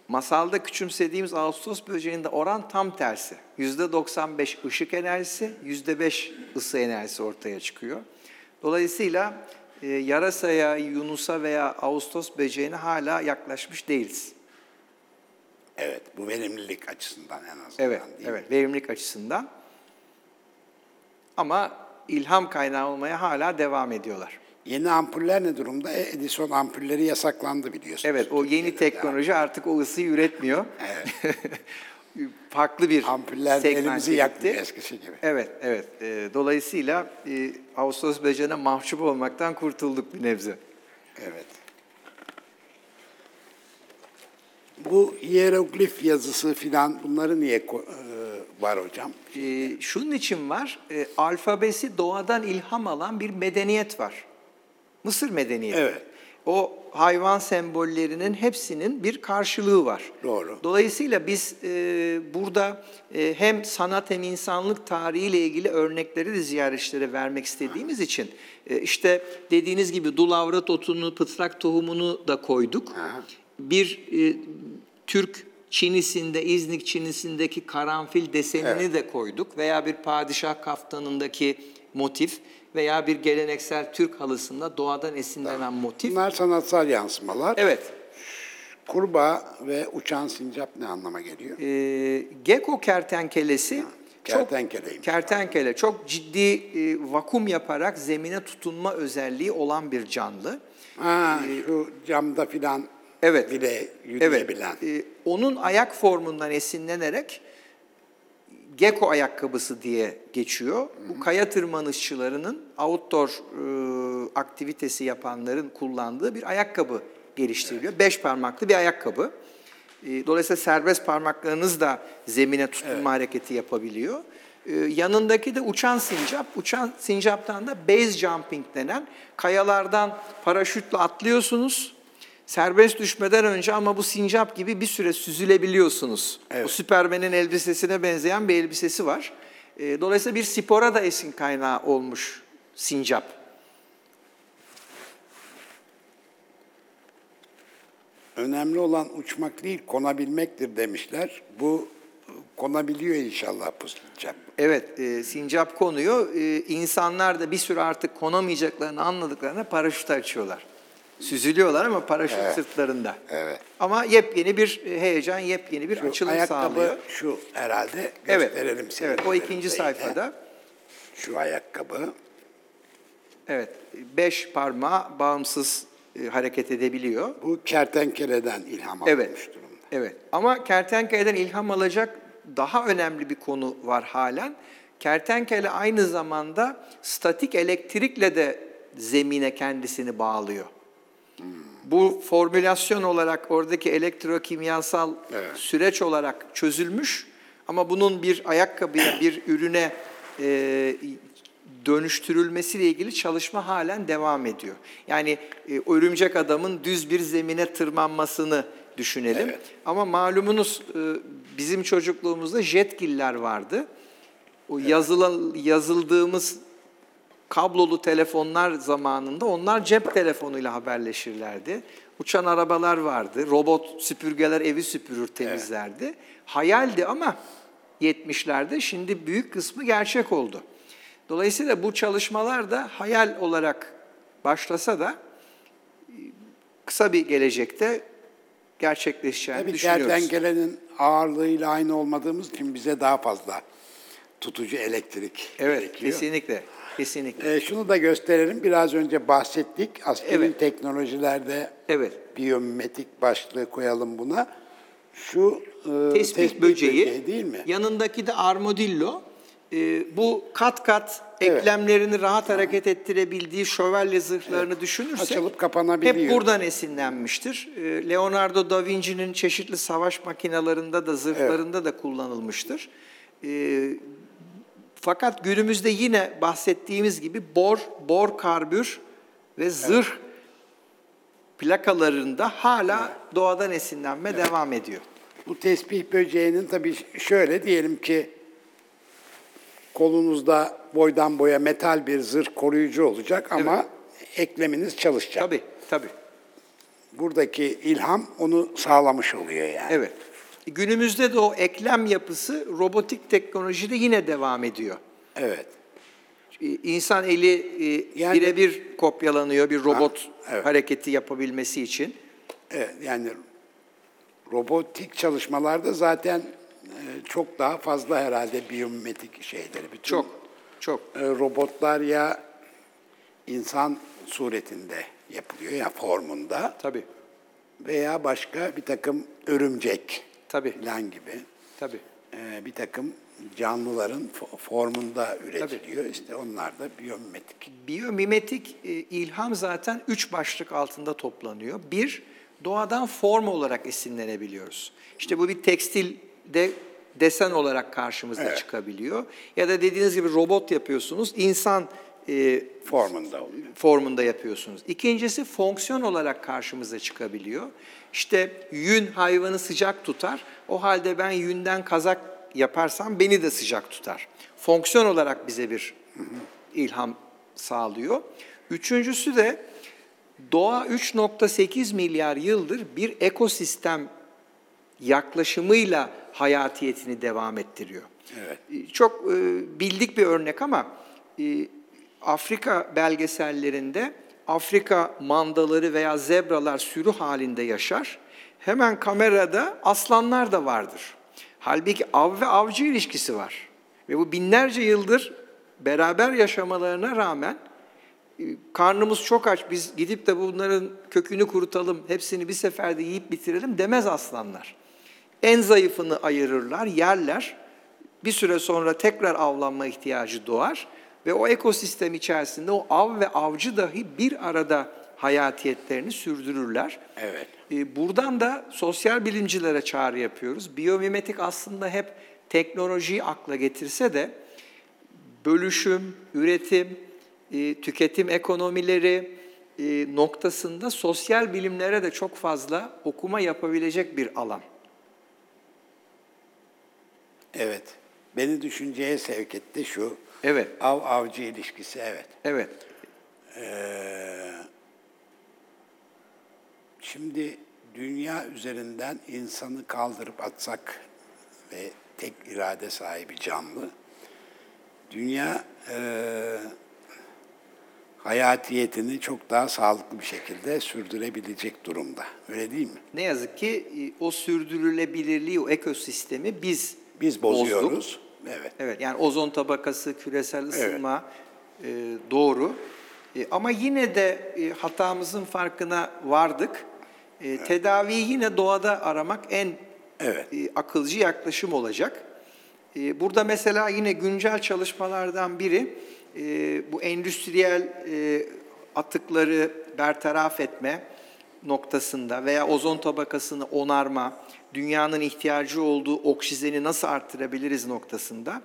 Masalda küçümsediğimiz Ağustos böceğinde oran tam tersi. Yüzde 95 ışık enerjisi, yüzde 5 ısı enerjisi ortaya çıkıyor. Dolayısıyla e, yarasaya, yunusa veya Ağustos böceğine hala yaklaşmış değiliz. Evet, bu verimlilik açısından en azından Evet, değil mi? evet, verimlilik açısından. Ama ilham kaynağı olmaya hala devam ediyorlar. Yeni ampuller ne durumda? E, Edison ampulleri yasaklandı biliyorsunuz. Evet, o yeni teknoloji artık o ısıyı üretmiyor. Evet. [laughs] Farklı bir Ampuller elimizi yakmıyor eskisi gibi. Evet, evet. E, dolayısıyla e, Ağustos böceğine mahcup olmaktan kurtulduk bir nebze. Evet. Bu hieroglif yazısı filan bunları niye e, var hocam? E, şunun için var, e, alfabesi doğadan ilham alan bir medeniyet var. Mısır medeniyeti. Evet. O hayvan sembollerinin hepsinin bir karşılığı var. Doğru. Dolayısıyla biz e, burada e, hem sanat hem insanlık tarihiyle ilgili örnekleri de ziyaretçilere vermek istediğimiz için e, işte dediğiniz gibi dulavrat otunu, pıtrak tohumunu da koyduk. Aha. Bir e, Türk Çinisinde, İznik Çinisindeki karanfil desenini de koyduk veya bir padişah kaftanındaki motif veya bir geleneksel Türk halısında doğadan esinlenen motif. Bunlar sanatsal yansımalar. Evet, Kurbağa ve uçan sincap ne anlama geliyor? e, gecko kertenkelesi çok kertenkeleymiş. kertenkele çok ciddi e, vakum yaparak zemine tutunma özelliği olan bir canlı. Ha, şu camda filan Evet. bile Evet. yürüyebilen. e, onun ayak formundan esinlenerek gecko ayakkabısı diye geçiyor. Bu kaya tırmanışçılarının outdoor e, aktivitesi yapanların kullandığı bir ayakkabı geliştiriliyor. Beş parmaklı bir ayakkabı. E, dolayısıyla serbest parmaklarınız da zemine tutunma hareketi yapabiliyor. E, yanındaki de uçan sincap. Uçan sincaptan da base jumping denen kayalardan paraşütle atlıyorsunuz. Serbest düşmeden önce ama bu sincap gibi bir süre süzülebiliyorsunuz. Evet. O Süpermen'in elbisesine benzeyen bir elbisesi var. E, Dolayısıyla bir spora da esin kaynağı olmuş sincap. Önemli olan uçmak değil, konabilmektir demişler. Bu konabiliyor inşallah bu sincap. Evet, e, sincap konuyor. E, insanlar da bir süre artık konamayacaklarını anladıklarına paraşüt açıyorlar. Süzülüyorlar ama paraşüt sırtlarında. Evet. Ama yepyeni bir heyecan, yepyeni bir Şu açılım ayakkabı sağlıyor. şu herhalde Evet. gösterelim Evet, o ikinci sayfada. Şu ayakkabı. Evet, beş parmağı bağımsız e, hareket edebiliyor. Bu kertenkeleden ilham Evet. alınmış durumda. Evet. Ama kertenkeleden ilham alacak daha önemli bir konu var halen. Kertenkele aynı zamanda statik elektrikle de zemine kendisini bağlıyor. Bu formülasyon olarak oradaki elektrokimyasal Evet. süreç olarak çözülmüş ama bunun bir ayakkabıya, [coughs] bir ürüne e, dönüştürülmesiyle ilgili çalışma halen devam ediyor. Yani e, örümcek adamın düz bir zemine tırmanmasını düşünelim. Evet. Ama malumunuz e, bizim çocukluğumuzda jetgiller vardı. O yazılan, yazıldığımız kablolu telefonlar zamanında onlar cep telefonuyla haberleşirlerdi. Uçan arabalar vardı, robot süpürgeler evi süpürür temizlerdi. Hayaldi ama 70'lerde şimdi büyük kısmı gerçek oldu. Dolayısıyla bu çalışmalar da hayal olarak başlasa da e, kısa bir gelecekte gerçekleşeceğini Tabii düşünüyoruz. kertenkelenin ağırlığıyla aynı olmadığımız için bize daha fazla tutucu elektrik Evet, gerekiyor. kesinlikle. Kesinlikle. Ee, şunu da gösterelim. Biraz önce bahsettik. Askeri Evet. teknolojilerde Evet. biyomimetik başlığı koyalım buna. Şu e, Tespih, böceği, değil mi? yanındaki de armadillo. Ee, bu kat kat Evet. eklemlerini rahat hareket ettirebildiği şövalye zırhlarını düşünürsek Açılıp kapanabiliyor. hep buradan esinlenmiştir. Ee, Leonardo da Vinci'nin çeşitli savaş makinalarında da zırhlarında da kullanılmıştır. Ee, fakat günümüzde yine bahsettiğimiz gibi bor, bor karbür ve zırh plakalarında hala doğadan esinlenme devam ediyor. Bu tesbih böceğinin tabii şöyle diyelim ki kolunuzda boydan boya metal bir zırh koruyucu olacak ama ekleminiz çalışacak. Tabii, tabii. Buradaki ilham onu sağlamış oluyor yani. Evet. Günümüzde de o eklem yapısı robotik teknolojide yine devam ediyor. Evet. İnsan eli e, Yani- birebir kopyalanıyor bir robot Ha, evet. hareketi yapabilmesi için. Evet, yani robotik çalışmalarda zaten e, çok daha fazla herhalde biyomimetik şeyleri. Bütün Çok, çok. e, robotlar ya insan suretinde yapılıyor ya formunda Tabii, veya başka bir takım örümcek Tabii. falan gibi tabii. e, bir takım canlıların fo- formunda üretiliyor. İşte onlar da biyomimetik. Biyomimetik e, ilham zaten üç başlık altında toplanıyor. Bir, doğadan form olarak esinlenebiliyoruz. İşte bu bir tekstilde desen olarak karşımıza Evet. çıkabiliyor. Ya da dediğiniz gibi robot yapıyorsunuz, insan e, Formunda oluyor. formunda yapıyorsunuz. İkincisi fonksiyon olarak karşımıza çıkabiliyor. İşte yün hayvanı sıcak tutar. O halde ben yünden kazak yaparsam beni de sıcak tutar. Fonksiyon olarak bize bir ilham sağlıyor. Üçüncüsü de doğa 3.8 milyar yıldır bir ekosistem yaklaşımıyla hayatiyetini devam ettiriyor. Evet. E, Çok e, bildik bir örnek ama e, Afrika belgesellerinde Afrika mandaları veya zebralar sürü halinde yaşar. Hemen kamerada aslanlar da vardır. Halbuki av ve avcı ilişkisi var. Ve bu binlerce yıldır beraber yaşamalarına rağmen e, karnımız çok aç biz gidip de bunların kökünü kurutalım, hepsini bir seferde yiyip bitirelim demez aslanlar. En zayıfını ayırırlar, yerler. Bir süre sonra tekrar avlanma ihtiyacı doğar ve o ekosistem içerisinde o av ve avcı dahi bir arada hayatiyetlerini sürdürürler. Evet. E, Buradan da sosyal bilimcilere çağrı yapıyoruz. Biyomimetik aslında hep teknolojiyi akla getirse de bölüşüm, üretim, e, tüketim ekonomileri e, noktasında sosyal bilimlere de çok fazla okuma yapabilecek bir alan. Evet. Beni düşünceye sevk etti şu. Evet. Av avcı ilişkisi evet. Evet. Ee, şimdi dünya üzerinden insanı kaldırıp atsak ve tek irade sahibi canlı, dünya e, hayatiyetini çok daha sağlıklı bir şekilde sürdürebilecek durumda. Öyle değil mi? Ne yazık ki e, o sürdürülebilirliği, o ekosistemi biz Biz bozuyoruz. bozduk. Evet. Evet yani ozon tabakası, küresel ısınma e, doğru. E, ama yine de e, hatamızın farkına vardık. E, Tedaviyi yine doğada aramak en Evet. e, akılcı yaklaşım olacak. E, burada mesela yine güncel çalışmalardan biri e, bu endüstriyel e, atıkları bertaraf etme noktasında veya ozon tabakasını onarma, dünyanın ihtiyacı olduğu oksijeni nasıl arttırabiliriz noktasında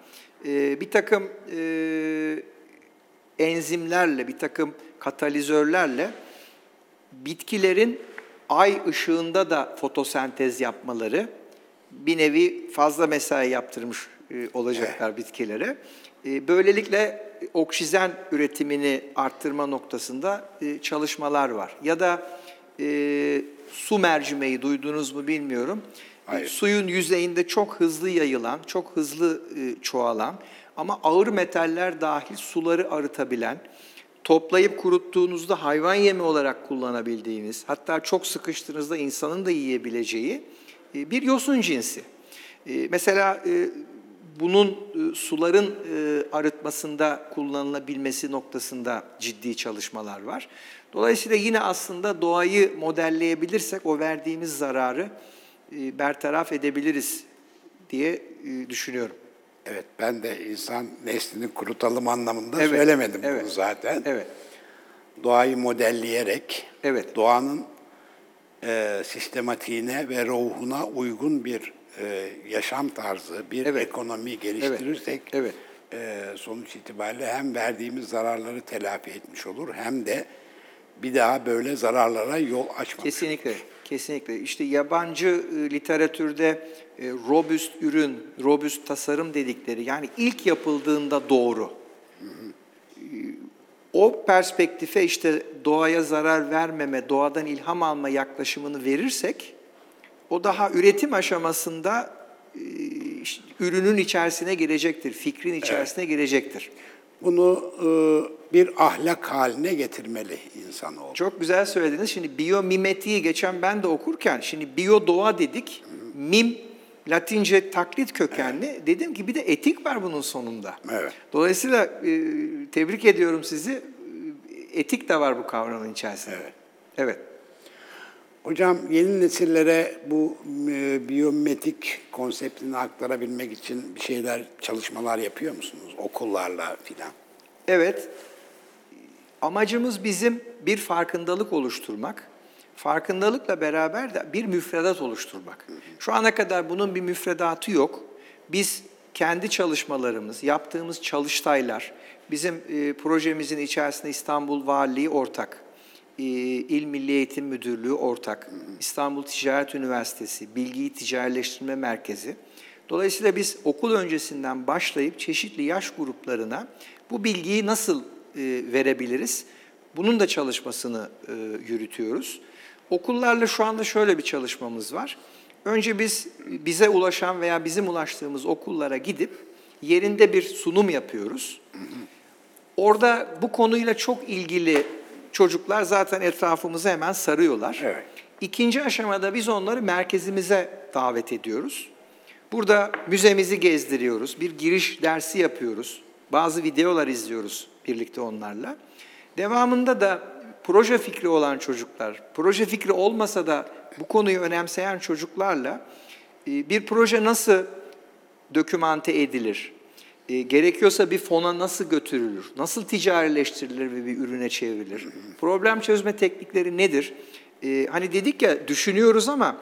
e, bir takım e, enzimlerle, bir takım katalizörlerle bitkilerin ay ışığında da fotosentez yapmaları bir nevi fazla mesai yaptırmış e, olacaklar bitkilere. E, Böylelikle oksijen üretimini arttırma noktasında e, çalışmalar var. Ya da e, su mercimeği duydunuz mu bilmiyorum. Hayır. Suyun yüzeyinde çok hızlı yayılan, çok hızlı e, çoğalan ama ağır metaller dahil suları arıtabilen, toplayıp kuruttuğunuzda hayvan yemi olarak kullanabildiğiniz, hatta çok sıkıştığınızda insanın da yiyebileceği e, bir yosun cinsi. E, Mesela e, bunun e, suların e, arıtmasında kullanılabilmesi noktasında ciddi çalışmalar var. Dolayısıyla yine aslında doğayı modelleyebilirsek o verdiğimiz zararı e, bertaraf edebiliriz diye düşünüyorum. Evet, ben de insan neslini kurutalım anlamında Evet, söylemedim evet, bunu zaten. Evet. Doğayı modelleyerek, Evet. doğanın e, sistematiğine ve ruhuna uygun bir e, yaşam tarzı, bir Evet. ekonomi geliştirirsek, Evet. e, sonuç itibariyle hem verdiğimiz zararları telafi etmiş olur, hem de bir daha böyle zararlara yol açmamış Kesinlikle, kesinlikle. İşte yabancı e, literatürde e, robust ürün, robust tasarım dedikleri yani ilk yapıldığında doğru. E, O perspektife işte doğaya zarar vermeme, doğadan ilham alma yaklaşımını verirsek o daha üretim aşamasında e, işte ürünün içerisine girecektir, fikrin içerisine girecektir. Bunu e, bir ahlak haline getirmeli insanoğlu. Çok güzel söylediniz. Şimdi biyomimetiği geçen ben de okurken, şimdi biyo doğa dedik, mim Latince taklit kökenli. Dedim ki bir de etik var bunun sonunda. Evet. Dolayısıyla e, tebrik ediyorum sizi. E, Etik de var bu kavramın içerisinde. Evet. Evet. Hocam yeni nesillere bu e, biyometrik konseptini aktarabilmek için bir şeyler, çalışmalar yapıyor musunuz? Okullarla filan. Evet. Amacımız bizim bir farkındalık oluşturmak. Farkındalıkla beraber de bir müfredat oluşturmak. Şu ana kadar bunun bir müfredatı yok. Biz kendi çalışmalarımız, yaptığımız çalıştaylar, bizim e, projemizin içerisinde İstanbul Valiliği ortak, e, İl Milli Eğitim Müdürlüğü ortak, İstanbul Ticaret Üniversitesi, Bilgiyi Ticarileştirme Merkezi. Dolayısıyla biz okul öncesinden başlayıp çeşitli yaş gruplarına bu bilgiyi nasıl e, verebiliriz? Bunun da çalışmasını e, yürütüyoruz. Okullarla şu anda şöyle bir çalışmamız var. Önce biz bize ulaşan veya bizim ulaştığımız okullara gidip yerinde bir sunum yapıyoruz. Orada bu konuyla çok ilgili çocuklar zaten etrafımızı hemen sarıyorlar. Evet. İkinci aşamada biz onları merkezimize davet ediyoruz. Burada müzemizi gezdiriyoruz, bir giriş dersi yapıyoruz, bazı videolar izliyoruz birlikte onlarla. Devamında da proje fikri olan çocuklar, proje fikri olmasa da bu konuyu önemseyen çocuklarla e, bir proje nasıl dokümante edilir, e, gerekiyorsa bir fona nasıl götürülür, nasıl ticarileştirilir ve bir ürüne çevrilir, problem çözme teknikleri nedir? E, hani dedik ya düşünüyoruz ama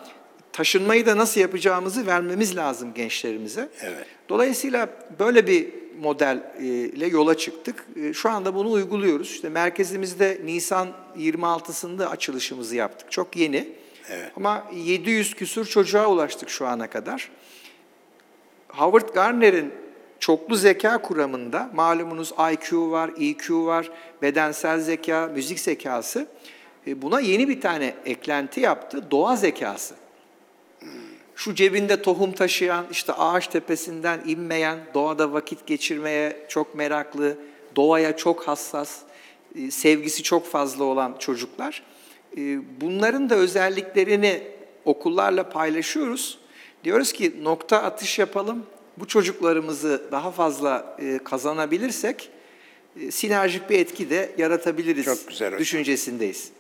taşınmayı da nasıl yapacağımızı vermemiz lazım gençlerimize. Evet. Dolayısıyla böyle bir modelle yola çıktık. E, Şu anda bunu uyguluyoruz. İşte merkezimizde Nisan 26'sında açılışımızı yaptık. Çok yeni. Evet. Ama 700 küsur çocuğa ulaştık şu ana kadar. Howard Gardner'in çoklu zeka kuramında malumunuz IQ var, EQ var, bedensel zeka, müzik zekası. E, Buna yeni bir tane eklenti yaptı, doğa zekası. Şu cebinde tohum taşıyan, işte ağaç tepesinden inmeyen, doğada vakit geçirmeye çok meraklı, doğaya çok hassas, e, sevgisi çok fazla olan çocuklar. E, Bunların da özelliklerini okullarla paylaşıyoruz. Diyoruz ki nokta atış yapalım. Bu çocuklarımızı daha fazla e, kazanabilirsek e, sinerjik bir etki de yaratabiliriz Çok güzel hocam. düşüncesindeyiz.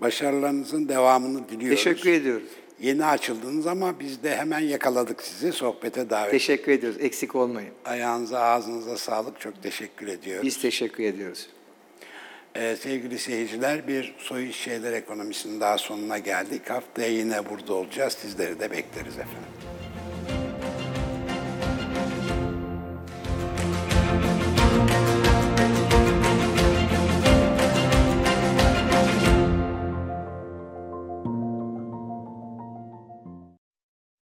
Başarılarınızın devamını diliyoruz. Teşekkür ediyoruz. Yeni açıldınız ama biz de hemen yakaladık sizi. Sohbete davet Teşekkür ediyoruz. Eksik olmayın. Ayağınıza ağzınıza sağlık. Çok teşekkür ediyoruz. Biz teşekkür ediyoruz. Ee, sevgili seyirciler bir Soy İş Şeyler Ekonomisi'nin daha sonuna geldik. Haftaya yine burada olacağız. Sizleri de bekleriz efendim.